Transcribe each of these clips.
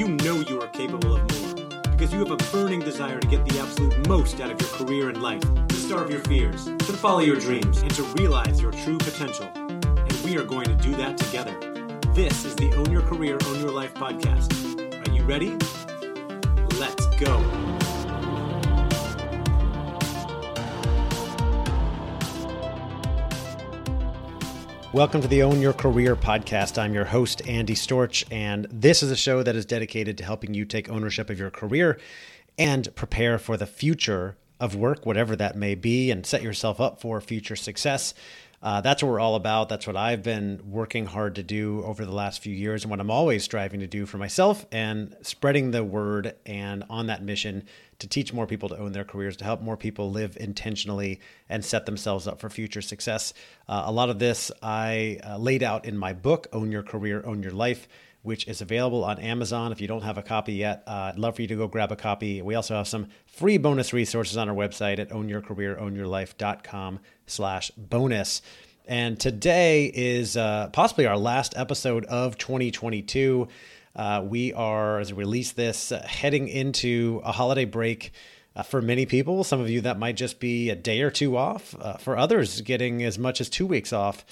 you know you are capable of more. Because you have a burning desire to get the absolute most out of your career and life, to starve your fears, to follow your dreams, and to realize your true potential. And we are going to do that together. This is the Own Your Career, Own Your Life podcast. Are you ready? Let's go. Welcome to the Own Your Career podcast. I'm your host, Andy Storch, and this is a show that is dedicated to helping you take ownership of your career and prepare for the future of work, whatever that may be, and set yourself up for future success. Uh, that's what we're all about. That's what I've been working hard to do over the last few years, and what I'm always striving to do for myself and spreading the word and on that mission to teach more people to own their careers, to help more people live intentionally and set themselves up for future success. Uh, a lot of this I uh, laid out in my book, Own Your Career, Own Your Life which is available on Amazon. If you don't have a copy yet, uh, I'd love for you to go grab a copy. We also have some free bonus resources on our website at ownyourcareerownyourlife.com slash bonus. And today is uh, possibly our last episode of 2022. Uh, we are, as we release this, uh, heading into a holiday break. Uh, for many people, some of you that might just be a day or two off. Uh, for others, getting as much as two weeks off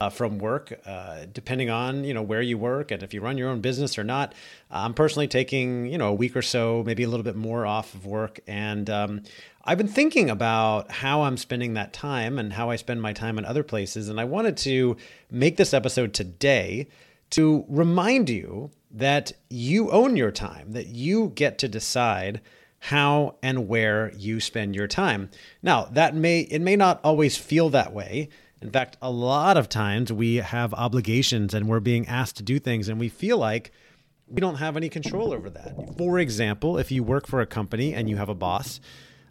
uh, from work, uh, depending on you know where you work and if you run your own business or not. I'm personally taking you know a week or so, maybe a little bit more off of work, and um, I've been thinking about how I'm spending that time and how I spend my time in other places, and I wanted to make this episode today to remind you that you own your time, that you get to decide how and where you spend your time. Now, that may it may not always feel that way. In fact, a lot of times we have obligations and we're being asked to do things and we feel like we don't have any control over that. For example, if you work for a company and you have a boss,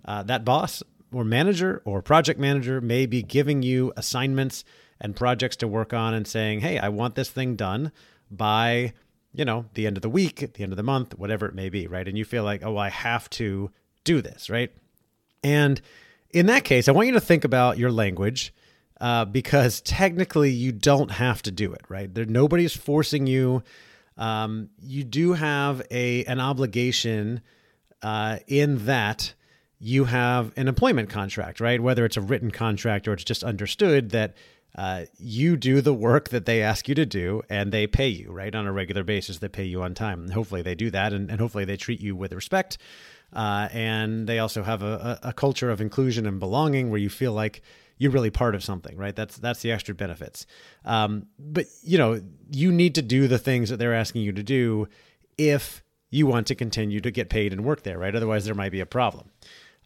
uh, that boss or manager or project manager may be giving you assignments and projects to work on and saying, hey, I want this thing done by, you know, the end of the week, the end of the month, whatever it may be, right? And you feel like, oh, I have to do this, right? And in that case, I want you to think about your language uh, because technically you don't have to do it, right? There, nobody's forcing you. Um, you do have a an obligation uh, in that you have an employment contract, right? Whether it's a written contract or it's just understood that uh, you do the work that they ask you to do and they pay you, right? On a regular basis, they pay you on time. Hopefully they do that and, and hopefully they treat you with respect. Uh, and they also have a, a, a culture of inclusion and belonging where you feel like you're really part of something, right? That's that's the extra benefits. Um, but you know, you need to do the things that they're asking you to do if you want to continue to get paid and work there, right? Otherwise, there might be a problem.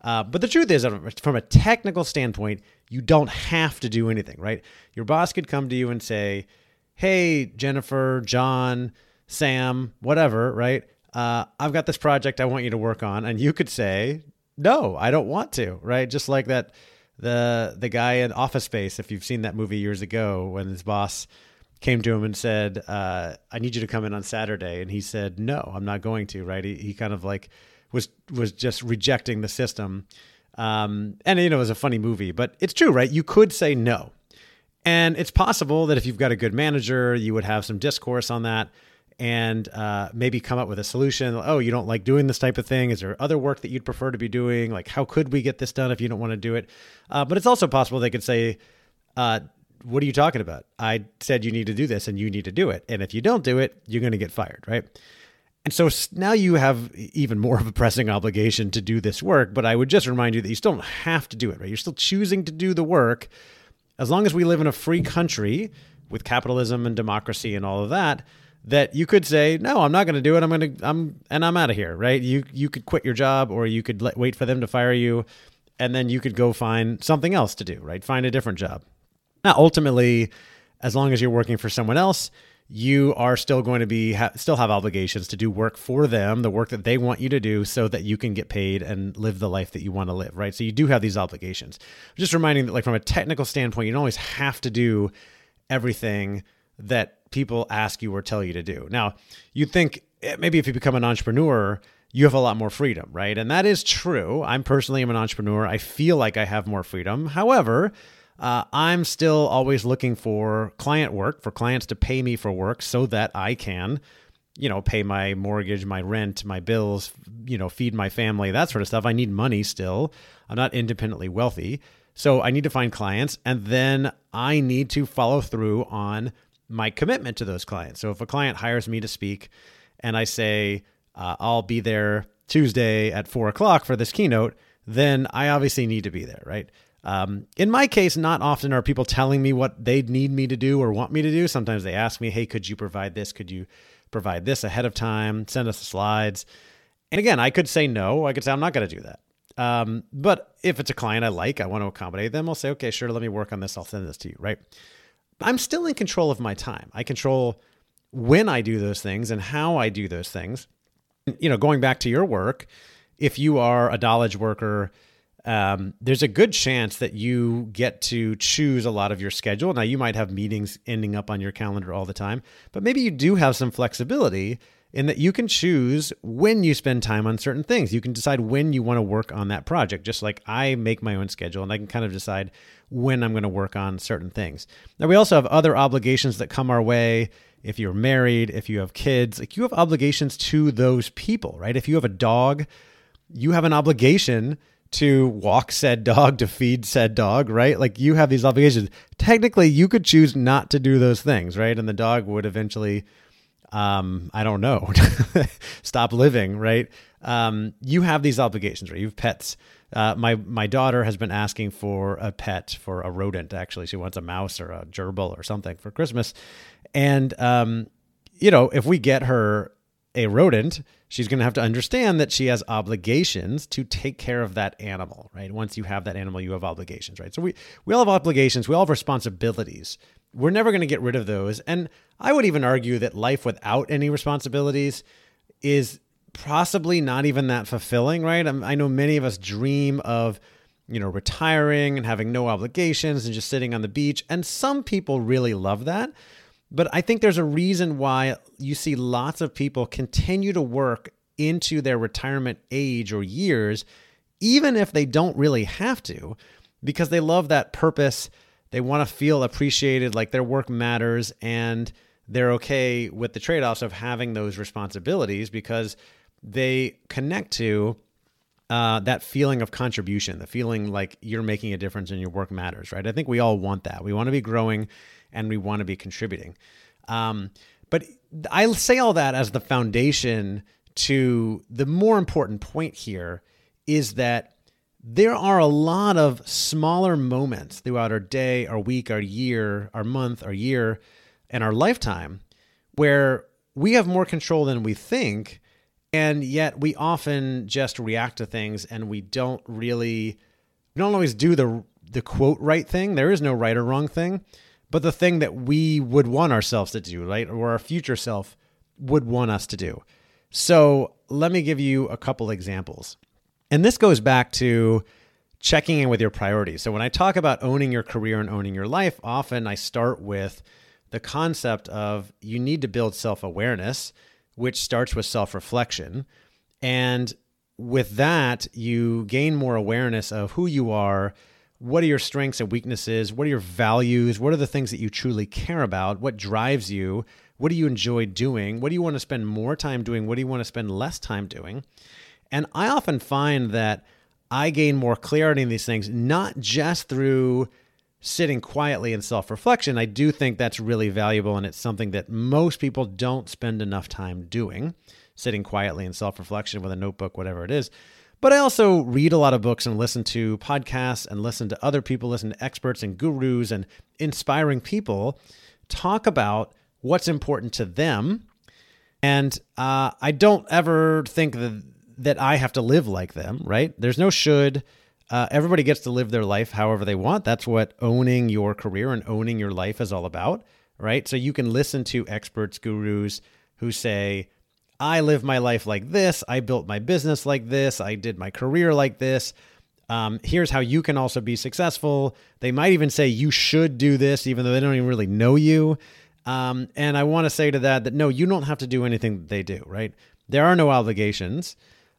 Uh, but the truth is, from a technical standpoint, you don't have to do anything, right? Your boss could come to you and say, "Hey, Jennifer, John, Sam, whatever, right? Uh, I've got this project I want you to work on," and you could say, "No, I don't want to," right? Just like that the the guy in Office Space, if you've seen that movie years ago, when his boss came to him and said, uh, "I need you to come in on Saturday," and he said, "No, I'm not going to." Right? He, he kind of like was was just rejecting the system. Um, and you know, it was a funny movie, but it's true, right? You could say no, and it's possible that if you've got a good manager, you would have some discourse on that and uh, maybe come up with a solution. Oh, you don't like doing this type of thing? Is there other work that you'd prefer to be doing? Like, how could we get this done if you don't want to do it? Uh, but it's also possible they could say, uh, What are you talking about? I said you need to do this and you need to do it. And if you don't do it, you're going to get fired, right? And so now you have even more of a pressing obligation to do this work. But I would just remind you that you still don't have to do it, right? You're still choosing to do the work. As long as we live in a free country with capitalism and democracy and all of that, that you could say no i'm not going to do it i'm going to i'm and i'm out of here right you you could quit your job or you could let, wait for them to fire you and then you could go find something else to do right find a different job now ultimately as long as you're working for someone else you are still going to be ha- still have obligations to do work for them the work that they want you to do so that you can get paid and live the life that you want to live right so you do have these obligations just reminding that like from a technical standpoint you don't always have to do everything that people ask you or tell you to do. Now, you think eh, maybe if you become an entrepreneur, you have a lot more freedom, right? And that is true. I'm personally am an entrepreneur. I feel like I have more freedom. However, uh, I'm still always looking for client work, for clients to pay me for work so that I can, you know, pay my mortgage, my rent, my bills, you know, feed my family, that sort of stuff. I need money still. I'm not independently wealthy. So I need to find clients and then I need to follow through on my commitment to those clients. So if a client hires me to speak and I say, uh, I'll be there Tuesday at four o'clock for this keynote, then I obviously need to be there, right? Um, in my case, not often are people telling me what they need me to do or want me to do. Sometimes they ask me, hey, could you provide this? Could you provide this ahead of time? Send us the slides. And again, I could say no. I could say, I'm not going to do that. Um, but if it's a client I like, I want to accommodate them, I'll say, okay, sure, let me work on this. I'll send this to you, right? I'm still in control of my time. I control when I do those things and how I do those things. You know, going back to your work, if you are a knowledge worker, um, there's a good chance that you get to choose a lot of your schedule. Now, you might have meetings ending up on your calendar all the time, but maybe you do have some flexibility in that you can choose when you spend time on certain things. You can decide when you want to work on that project, just like I make my own schedule and I can kind of decide when I'm going to work on certain things. Now, we also have other obligations that come our way. If you're married, if you have kids, like you have obligations to those people, right? If you have a dog, you have an obligation to walk said dog, to feed said dog, right? Like you have these obligations. Technically, you could choose not to do those things, right? And the dog would eventually um, I don't know, stop living, right? Um, you have these obligations, right? You have pets. Uh, my my daughter has been asking for a pet for a rodent. Actually, she wants a mouse or a gerbil or something for Christmas, and um, you know, if we get her a rodent, she's going to have to understand that she has obligations to take care of that animal, right? Once you have that animal, you have obligations, right? So we we all have obligations, we all have responsibilities. We're never going to get rid of those. And I would even argue that life without any responsibilities is possibly not even that fulfilling, right? I know many of us dream of, you know, retiring and having no obligations and just sitting on the beach. And some people really love that. But I think there's a reason why you see lots of people continue to work into their retirement age or years, even if they don't really have to, because they love that purpose. They want to feel appreciated, like their work matters, and they're okay with the trade offs of having those responsibilities because they connect to uh, that feeling of contribution, the feeling like you're making a difference and your work matters, right? I think we all want that. We want to be growing and we want to be contributing. Um, but I say all that as the foundation to the more important point here is that there are a lot of smaller moments throughout our day, our week, our year, our month, our year in our lifetime where we have more control than we think and yet we often just react to things and we don't really we don't always do the the quote right thing there is no right or wrong thing but the thing that we would want ourselves to do right or our future self would want us to do so let me give you a couple examples and this goes back to checking in with your priorities so when i talk about owning your career and owning your life often i start with the concept of you need to build self awareness, which starts with self reflection. And with that, you gain more awareness of who you are. What are your strengths and weaknesses? What are your values? What are the things that you truly care about? What drives you? What do you enjoy doing? What do you want to spend more time doing? What do you want to spend less time doing? And I often find that I gain more clarity in these things, not just through sitting quietly in self reflection, I do think that's really valuable. And it's something that most people don't spend enough time doing, sitting quietly in self reflection with a notebook, whatever it is. But I also read a lot of books and listen to podcasts and listen to other people, listen to experts and gurus and inspiring people talk about what's important to them. And uh, I don't ever think that, that I have to live like them, right? There's no should uh, everybody gets to live their life however they want. That's what owning your career and owning your life is all about, right? So you can listen to experts, gurus who say, I live my life like this. I built my business like this. I did my career like this. Um, here's how you can also be successful. They might even say you should do this, even though they don't even really know you. Um, and I want to say to that that no, you don't have to do anything that they do, right? There are no obligations.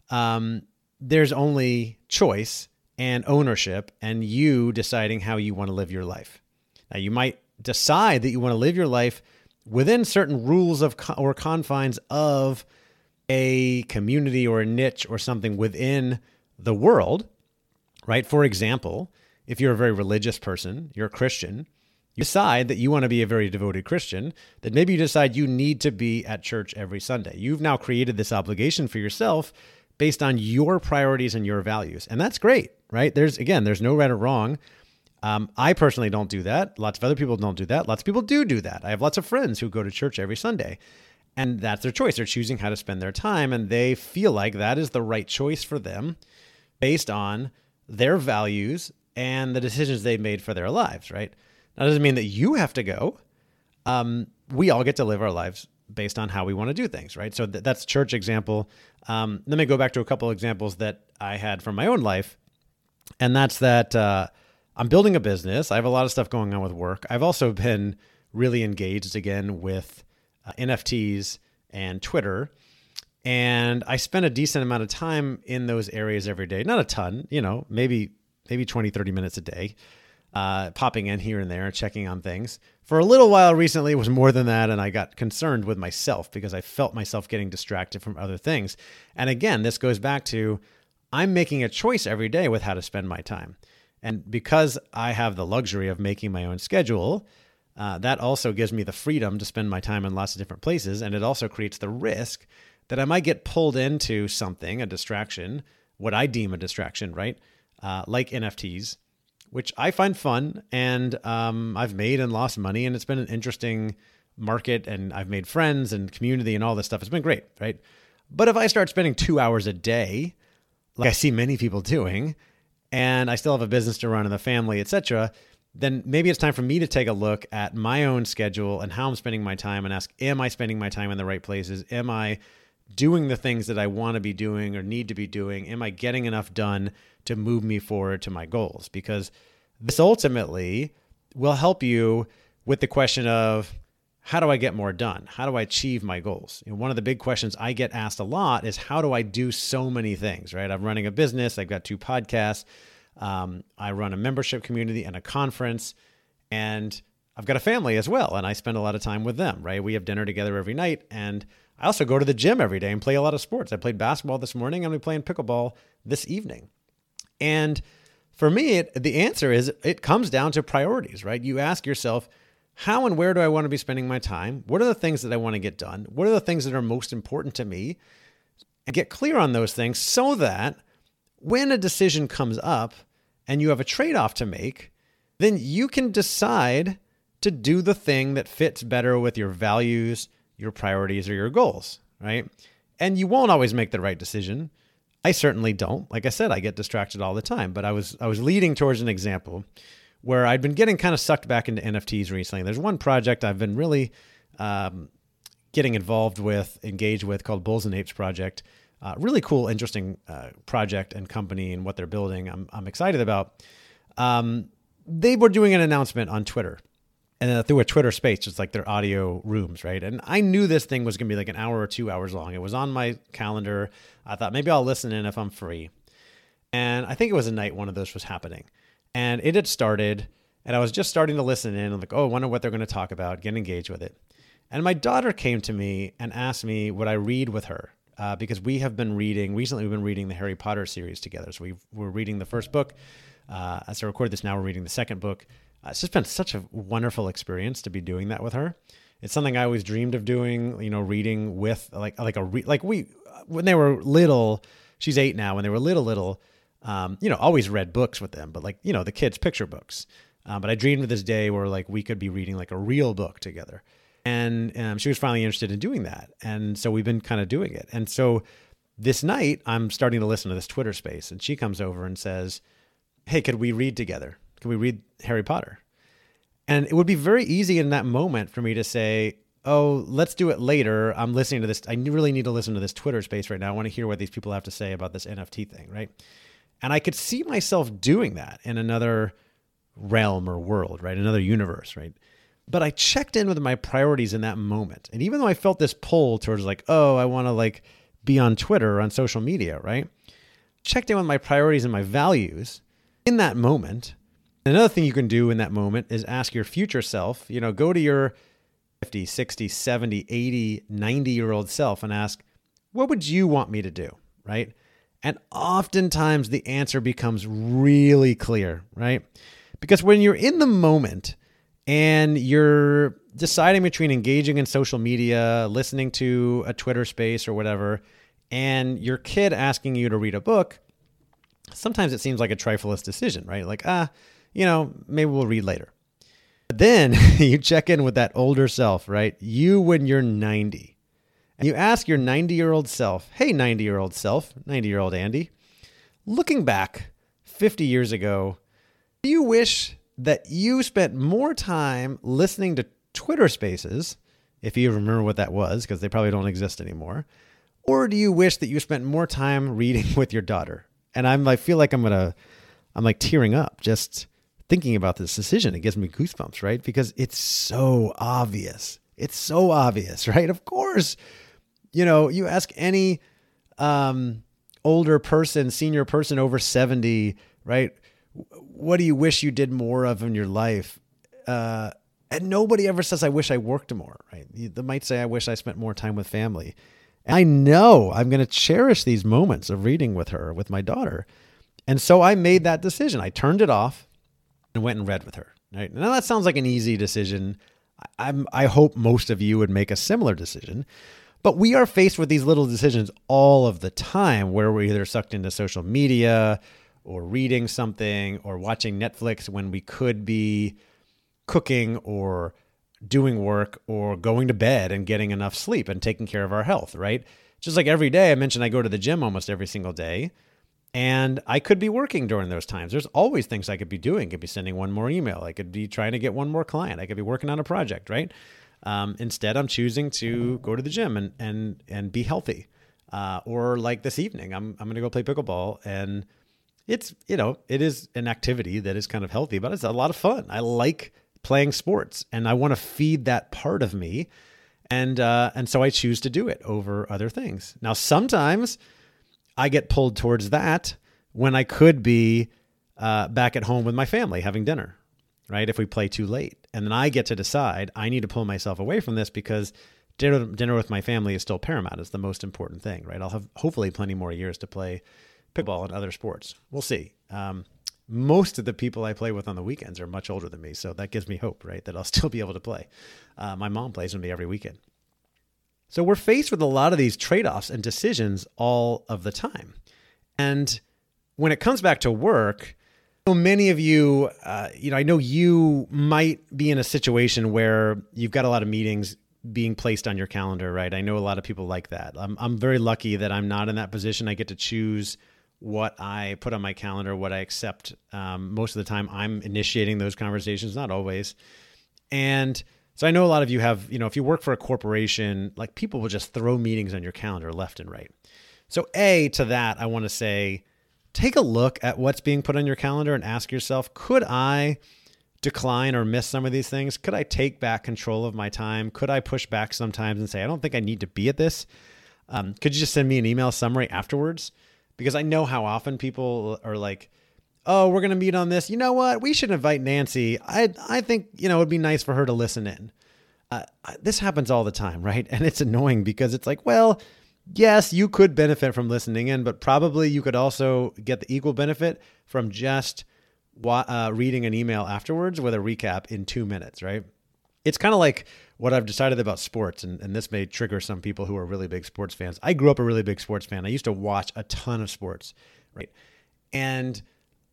Um, there's only choice and ownership and you deciding how you want to live your life. Now, you might decide that you want to live your life within certain rules of or confines of a community or a niche or something within the world, right? For example, if you're a very religious person, you're a Christian, you decide that you want to be a very devoted Christian, that maybe you decide you need to be at church every Sunday. You've now created this obligation for yourself based on your priorities and your values. And that's great, right? There's, again, there's no right or wrong. Um, I personally don't do that. Lots of other people don't do that. Lots of people do do that. I have lots of friends who go to church every Sunday. And that's their choice. They're choosing how to spend their time, and they feel like that is the right choice for them based on their values and the decisions they've made for their lives, right? That doesn't mean that you have to go. Um, we all get to live our lives based on how we want to do things, right? So th- that's church example. Um, let me go back to a couple examples that I had from my own life, and that's that uh, I'm building a business. I have a lot of stuff going on with work. I've also been really engaged again with uh, NFTs and Twitter. And I spend a decent amount of time in those areas every day. Not a ton, you know, maybe maybe 20, 30 minutes a day, uh, popping in here and there, checking on things. For a little while recently, it was more than that. And I got concerned with myself because I felt myself getting distracted from other things. And again, this goes back to I'm making a choice every day with how to spend my time. And because I have the luxury of making my own schedule, uh, that also gives me the freedom to spend my time in lots of different places. And it also creates the risk that I might get pulled into something, a distraction, what I deem a distraction, right? Uh, like NFTs, which I find fun. And um, I've made and lost money. And it's been an interesting market. And I've made friends and community and all this stuff. It's been great, right? But if I start spending two hours a day, like I see many people doing, and I still have a business to run and the family, etc., then maybe it's time for me to take a look at my own schedule and how I'm spending my time and ask, am I spending my time in the right places? Am I doing the things that I want to be doing or need to be doing? Am I getting enough done to move me forward to my goals? Because this ultimately will help you with the question of how do I get more done? How do I achieve my goals? One of the big questions I get asked a lot is how do I do so many things, right? I'm running a business, I've got two podcasts, um, I run a membership community and a conference, and I've got a family as well, and I spend a lot of time with them, right? We have dinner together every night, and I also go to the gym every day and play a lot of sports. I played basketball this morning, and I'm playing pickleball this evening. And for me, it, the answer is it comes down to priorities, right? You ask yourself, how and where do I want to be spending my time? What are the things that I want to get done? What are the things that are most important to me? And get clear on those things so that when a decision comes up and you have a trade off to make, then you can decide to do the thing that fits better with your values, your priorities, or your goals, right? And you won't always make the right decision. I certainly don't. Like I said, I get distracted all the time, but I was I was leading towards an example where I'd been getting kind of sucked back into NFTs recently. There's one project I've been really um, getting involved with, engaged with, called Bulls and Apes Project. Uh, really cool, interesting uh, project and company and what they're building. I'm, I'm excited about. Um, they were doing an announcement on Twitter and then through a Twitter space, just like their audio rooms, right? And I knew this thing was going to be like an hour or two hours long. It was on my calendar. I thought maybe I'll listen in if I'm free. And I think it was a night one of those was happening and it had started and I was just starting to listen in. I'm like, oh, I wonder what they're going to talk about, get engaged with it. And my daughter came to me and asked me would I read with her uh, because we have been reading, recently we've been reading the Harry Potter series together. So we we're reading the first book. Uh, as I record this now, we're reading the second book. Uh, it's just been such a wonderful experience to be doing that with her. It's something I always dreamed of doing, you know, reading with like like a re- like we when they were little. She's eight now. When they were little, little, um, you know, always read books with them, but like, you know, the kids' picture books. Um, but I dreamed of this day where like we could be reading like a real book together. And um, she was finally interested in doing that. And so we've been kind of doing it. And so this night, I'm starting to listen to this Twitter space, and she comes over and says, Hey, could we read together? Can we read Harry Potter? And it would be very easy in that moment for me to say, Oh, let's do it later. I'm listening to this. I really need to listen to this Twitter space right now. I want to hear what these people have to say about this NFT thing, right? And I could see myself doing that in another realm or world, right? Another universe, right? But I checked in with my priorities in that moment. And even though I felt this pull towards like, oh, I want to like be on Twitter or on social media, right? Checked in with my priorities and my values in that moment. Another thing you can do in that moment is ask your future self, you know, go to your 50, 60, 70, 80, 90 year old self and ask, what would you want me to do? Right. And oftentimes the answer becomes really clear, right? Because when you're in the moment and you're deciding between engaging in social media, listening to a Twitter space or whatever, and your kid asking you to read a book, sometimes it seems like a trifleless decision, right? Like, ah, you know, maybe we'll read later. But then you check in with that older self, right? You when you're 90 you ask your 90 year old self, hey, 90 year old self, 90 year old Andy, looking back 50 years ago, do you wish that you spent more time listening to Twitter spaces, if you remember what that was, because they probably don't exist anymore? Or do you wish that you spent more time reading with your daughter? And I'm I feel like I'm gonna I'm like tearing up just thinking about this decision. It gives me goosebumps, right? Because it's so obvious. It's so obvious, right? Of course you know, you ask any um, older person, senior person over 70, right? What do you wish you did more of in your life? Uh, and nobody ever says, I wish I worked more, right? They might say, I wish I spent more time with family. And I know I'm going to cherish these moments of reading with her, with my daughter. And so I made that decision. I turned it off and went and read with her. Right? Now that sounds like an easy decision. I'm, I hope most of you would make a similar decision. But we are faced with these little decisions all of the time where we're either sucked into social media or reading something or watching Netflix when we could be cooking or doing work or going to bed and getting enough sleep and taking care of our health, right? Just like every day, I mentioned I go to the gym almost every single day. And I could be working during those times. There's always things I could be doing. I could be sending one more email. I could be trying to get one more client. I could be working on a project, right? Um, instead, I'm choosing to go to the gym and and and be healthy. Uh, or like this evening, I'm I'm going to go play pickleball, and it's you know it is an activity that is kind of healthy, but it's a lot of fun. I like playing sports, and I want to feed that part of me, and uh, and so I choose to do it over other things. Now, sometimes I get pulled towards that when I could be uh, back at home with my family having dinner, right? If we play too late. And then I get to decide I need to pull myself away from this because dinner, dinner with my family is still paramount. It's the most important thing, right? I'll have hopefully plenty more years to play pickleball and other sports. We'll see. Um, most of the people I play with on the weekends are much older than me, so that gives me hope, right? That I'll still be able to play. Uh, my mom plays with me every weekend. So we're faced with a lot of these trade offs and decisions all of the time. And when it comes back to work, many of you, uh, you know, I know you might be in a situation where you've got a lot of meetings being placed on your calendar, right? I know a lot of people like that. I'm, I'm very lucky that I'm not in that position. I get to choose what I put on my calendar, what I accept. Um, most of the time, I'm initiating those conversations, not always. And so I know a lot of you have, you know, if you work for a corporation, like people will just throw meetings on your calendar left and right. So, A, to that, I want to say, take a look at what's being put on your calendar and ask yourself could I decline or miss some of these things? Could I take back control of my time? Could I push back sometimes and say, I don't think I need to be at this? Um, could you just send me an email summary afterwards? Because I know how often people are like, oh, we're going to meet on this. You know what? We should invite Nancy. I, I think, you know, it'd be nice for her to listen in. Uh, this happens all the time, right? And it's annoying because it's like, well, yes, you could benefit from listening in, but probably you could also get the equal benefit from just uh, reading an email afterwards with a recap in two minutes, right? It's kind of like what I've decided about sports, and, and this may trigger some people who are really big sports fans. I grew up a really big sports fan. I used to watch a ton of sports, right? And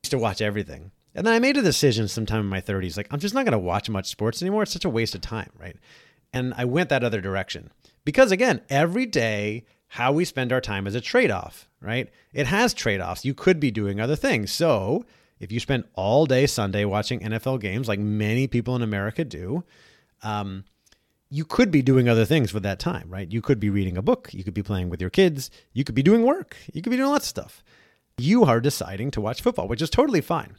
used to watch everything. And then I made a decision sometime in my 30s like, I'm just not going to watch much sports anymore. It's such a waste of time, right? And I went that other direction. Because again, every day how we spend our time is a trade off, right? It has trade offs. You could be doing other things. So if you spend all day Sunday watching NFL games, like many people in America do, um, you could be doing other things with that time, right? You could be reading a book. You could be playing with your kids. You could be doing work. You could be doing lots of stuff. You are deciding to watch football, which is totally fine.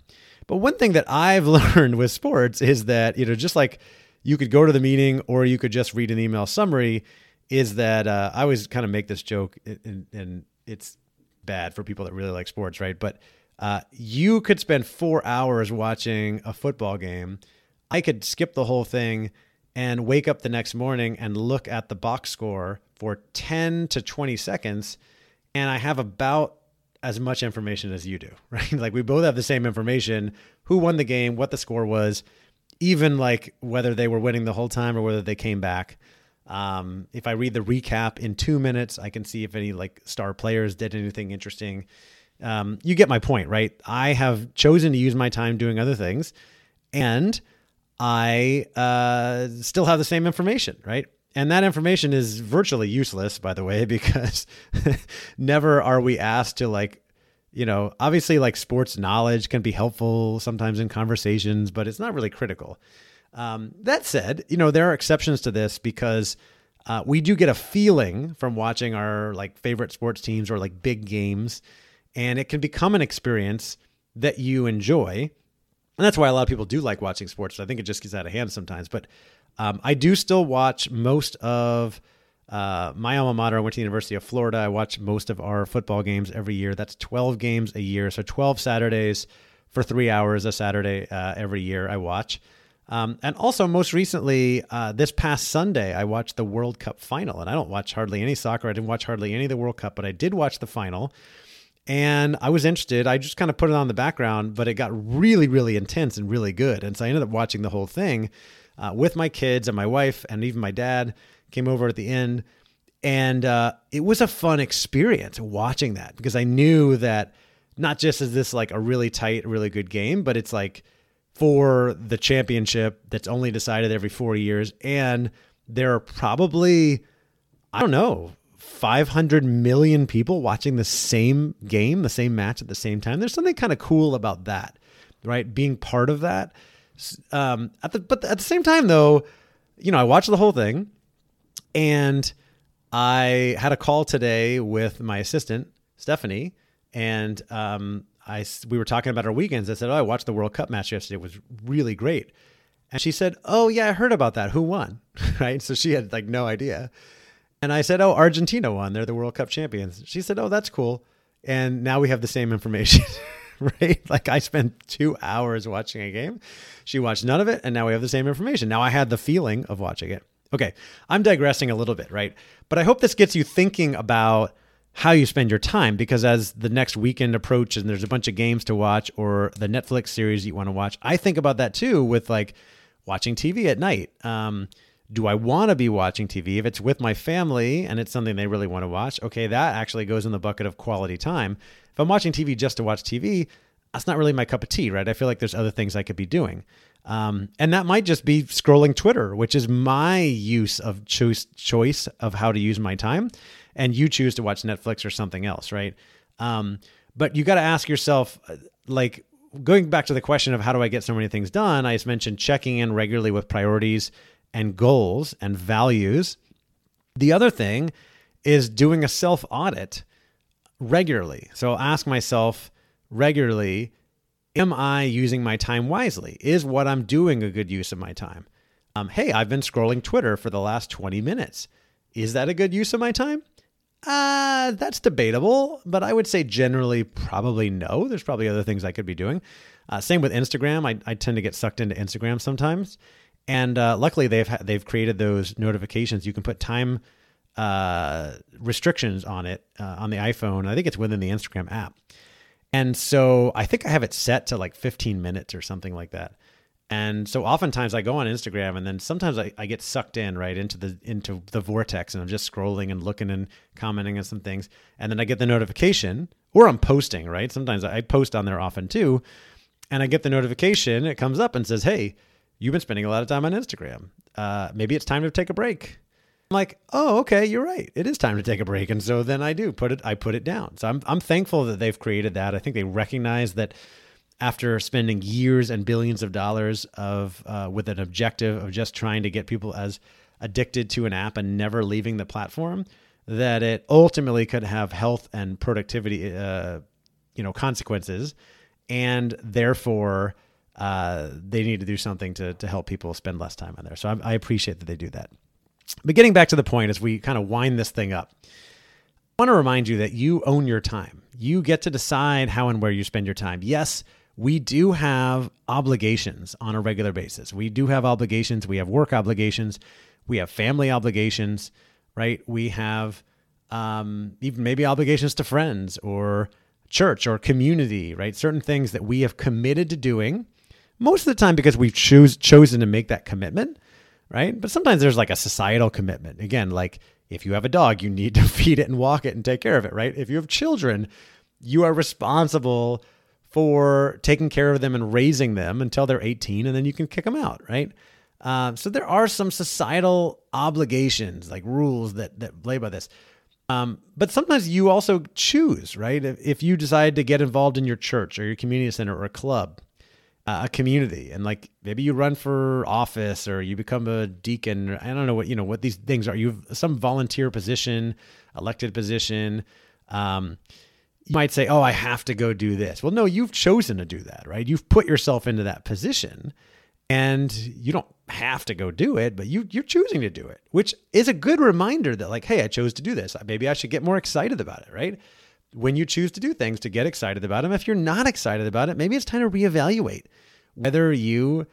But one thing that I've learned with sports is that, you know, just like you could go to the meeting or you could just read an email summary, is that uh, I always kind of make this joke, and, and, it's bad for people that really like sports, right? But uh, you could spend four hours watching a football game. I could skip the whole thing and wake up the next morning and look at the box score for 10 to 20 seconds and I have about as much information as you do, right? like we both have the same information, who won the game, what the score was, even like whether they were winning the whole time or whether they came back. Um, if I read the recap in two minutes, I can see if any like star players did anything interesting. Um, you get my point, right? I have chosen to use my time doing other things, and I uh, still have the same information, right? And that information is virtually useless, by the way, because never are we asked to like, you know, obviously like sports knowledge can be helpful sometimes in conversations, but it's not really critical. Um, that said, you know, there are exceptions to this because uh, we do get a feeling from watching our like favorite sports teams or like big games, and it can become an experience that you enjoy and that's why a lot of people do like watching sports. I think it just gets out of hand sometimes. But um, I do still watch most of uh, my alma mater. I went to the University of Florida. I watch most of our football games every year. That's 12 games a year. So 12 Saturdays for three hours a Saturday uh, every year I watch. Um, and also, most recently, uh, this past Sunday, I watched the World Cup final. And I don't watch hardly any soccer. I didn't watch hardly any of the World Cup, but I did watch the final and I was interested. I just kind of put it on the background, but it got really, really intense and really good. And so I ended up watching the whole thing uh, with my kids and my wife, and even my dad came over at the end. And uh, it was a fun experience watching that because I knew that not just is this like a really tight, really good game, but it's like for the championship that's only decided every four years. And there are probably, I don't know, 500 million people watching the same game, the same match at the same time. There's something kind of cool about that, right? Being part of that. Um, at the, but at the same time, though, you know, I watched the whole thing and I had a call today with my assistant, Stephanie, and um, I, we were talking about our weekends. I said, Oh, I watched the World Cup match yesterday. It was really great. And she said, Oh, yeah, I heard about that. Who won? right. So she had like no idea. And I said, "Oh, Argentina won. They're the World Cup champions." She said, "Oh, that's cool." And now we have the same information, right? Like I spent 2 hours watching a game. She watched none of it, and now we have the same information. Now I had the feeling of watching it. Okay, I'm digressing a little bit, right? But I hope this gets you thinking about how you spend your time because as the next weekend approaches and there's a bunch of games to watch or the Netflix series you want to watch, I think about that too with like watching TV at night. Um, do I want to be watching TV? If it's with my family and it's something they really want to watch, okay, that actually goes in the bucket of quality time. If I'm watching TV just to watch TV, that's not really my cup of tea, right? I feel like there's other things I could be doing. Um, and that might just be scrolling Twitter, which is my use of choice, choice of how to use my time. And you choose to watch Netflix or something else, right? Um, but you got to ask yourself, uh, like, going back to the question of how do I get so many things done, I just mentioned checking in regularly with priorities and goals and values. The other thing is doing a self audit regularly. So I'll ask myself regularly Am I using my time wisely? Is what I'm doing a good use of my time? Um, hey, I've been scrolling Twitter for the last 20 minutes. Is that a good use of my time? Uh, that's debatable, but I would say generally probably no. There's probably other things I could be doing. Uh, same with Instagram. I, I tend to get sucked into Instagram sometimes. And uh, luckily, they've ha- they've created those notifications. You can put time uh, restrictions on it uh, on the iPhone. I think it's within the Instagram app. And so I think I have it set to like 15 minutes or something like that. And so oftentimes I go on Instagram and then sometimes I, I get sucked in right into the into the vortex and I'm just scrolling and looking and commenting on some things. And then I get the notification or I'm posting, right? Sometimes I post on there often too. And I get the notification, it comes up and says, Hey, you've been spending a lot of time on Instagram. Uh, maybe it's time to take a break. I'm like, oh, okay, you're right. It is time to take a break. And so then I do put it, I put it down. So I'm, I'm thankful that they've created that. I think they recognize that after spending years and billions of dollars of, uh, with an objective of just trying to get people as addicted to an app and never leaving the platform, that it ultimately could have health and productivity, uh, you know, consequences. And therefore, uh, they need to do something to, to help people spend less time on there. So I, I appreciate that they do that. But getting back to the point as we kind of wind this thing up, I want to remind you that you own your time. You get to decide how and where you spend your time. Yes, we do have obligations on a regular basis. We do have obligations. We have work obligations. We have family obligations, right? We have um, even maybe obligations to friends or church or community, right? Certain things that we have committed to doing most of the time because we've chosen to make that commitment, right? But sometimes there's like a societal commitment. Again, like if you have a dog, you need to feed it and walk it and take care of it, right? If you have children, you are responsible for taking care of them and raising them until they're 18 and then you can kick them out, right? Uh, so there are some societal obligations, like rules that that play by this. Um, but sometimes you also choose, right? If, if, you decide to get involved in your church or your community center or a club, uh, a community, and like maybe you run for office or you become a deacon, I don't know what you know what these things are. You have some volunteer position, elected position. Um, might say, "Oh, I have to go do this." Well, no, you've chosen to do that, right? You've put yourself into that position, and you don't have to go do it, but you you're choosing to do it, which is a good reminder that like, hey, I chose to do this. Maybe I should get more excited about it, right? When you choose to do things, to get excited about them. If you're not excited about it, maybe it's time to reevaluate whether you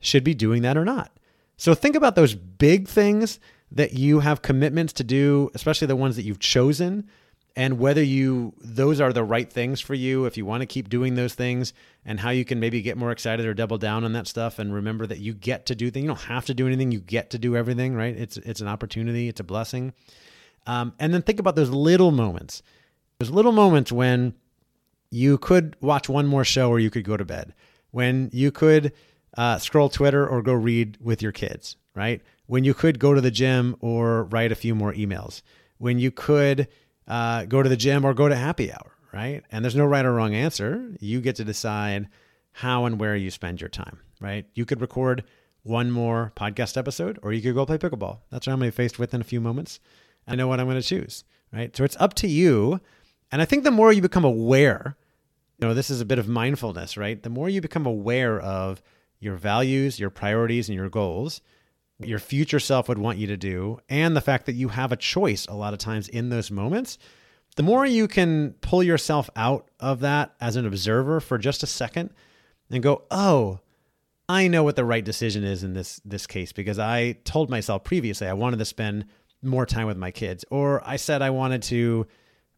should be doing that or not. So think about those big things that you have commitments to do, especially the ones that you've chosen and whether you those are the right things for you if you want to keep doing those things and how you can maybe get more excited or double down on that stuff and remember that you get to do things you don't have to do anything you get to do everything right? It's it's an opportunity it's a blessing. Um, and then think about those little moments. Those little moments when you could watch one more show or you could go to bed. When you could uh, scroll twitter or go read with your kids right? When you could go to the gym or write a few more emails. When you could uh, go to the gym or go to happy hour, right? And there's no right or wrong answer. You get to decide how and where you spend your time, right? You could record one more podcast episode or you could go play pickleball. That's what I'm going to be faced with in a few moments. I know what I'm going to choose, right? So it's up to you. And I think the more you become aware, you know, this is a bit of mindfulness, right? The more you become aware of your values, your priorities, and your goals, your future self would want you to do, and the fact that you have a choice a lot of times in those moments, the more you can pull yourself out of that as an observer for just a second and go, oh, I know what the right decision is in this this case because I told myself previously I wanted to spend more time with my kids, or I said I wanted to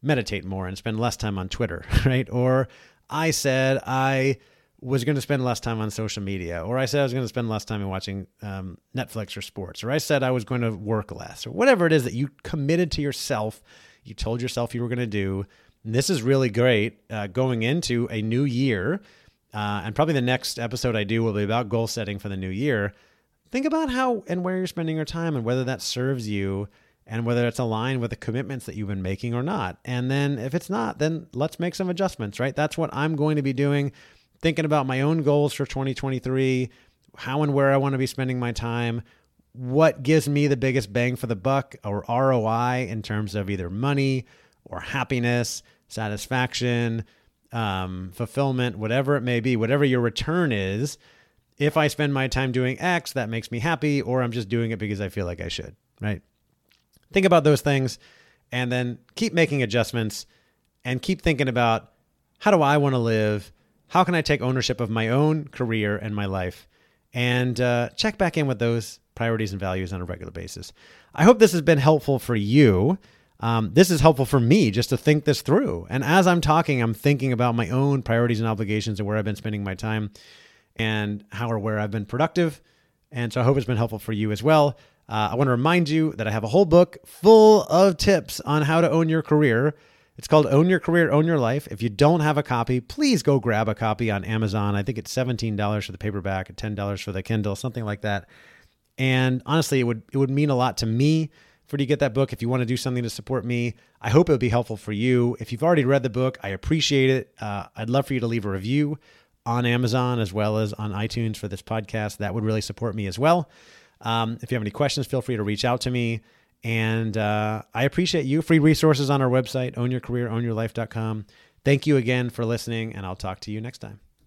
meditate more and spend less time on Twitter, right? Or I said I was going to spend less time on social media, or I said I was going to spend less time watching um, Netflix or sports, or I said I was going to work less, or whatever it is that you committed to yourself, you told yourself you were going to do. And this is really great uh, going into a new year. Uh, and probably the next episode I do will be about goal setting for the new year. Think about how and where you're spending your time and whether that serves you and whether it's aligned with the commitments that you've been making or not. And then if it's not, then let's make some adjustments, right? That's what I'm going to be doing thinking about my own goals for 2023, how and where I want to be spending my time, what gives me the biggest bang for the buck or ROI in terms of either money or happiness, satisfaction, um, fulfillment, whatever it may be, whatever your return is. If I spend my time doing X, that makes me happy, or I'm just doing it because I feel like I should, right? Think about those things and then keep making adjustments and keep thinking about how do I want to live? How can I take ownership of my own career and my life? And uh, check back in with those priorities and values on a regular basis. I hope this has been helpful for you. Um, this is helpful for me just to think this through. And as I'm talking, I'm thinking about my own priorities and obligations and where I've been spending my time and how or where I've been productive. And so I hope it's been helpful for you as well. Uh, I want to remind you that I have a whole book full of tips on how to own your career. It's called Own Your Career, Own Your Life. If you don't have a copy, please go grab a copy on Amazon. I think it's $17 for the paperback $10 for the Kindle, something like that. And honestly, it would it would mean a lot to me for you to get that book if you want to do something to support me. I hope it would be helpful for you. If you've already read the book, I appreciate it. Uh, I'd love for you to leave a review on Amazon as well as on iTunes for this podcast. That would really support me as well. Um, if you have any questions, feel free to reach out to me. And uh, I appreciate you. Free resources on our website, ownyourcareer, ownyourlife.com. Thank you again for listening, and I'll talk to you next time.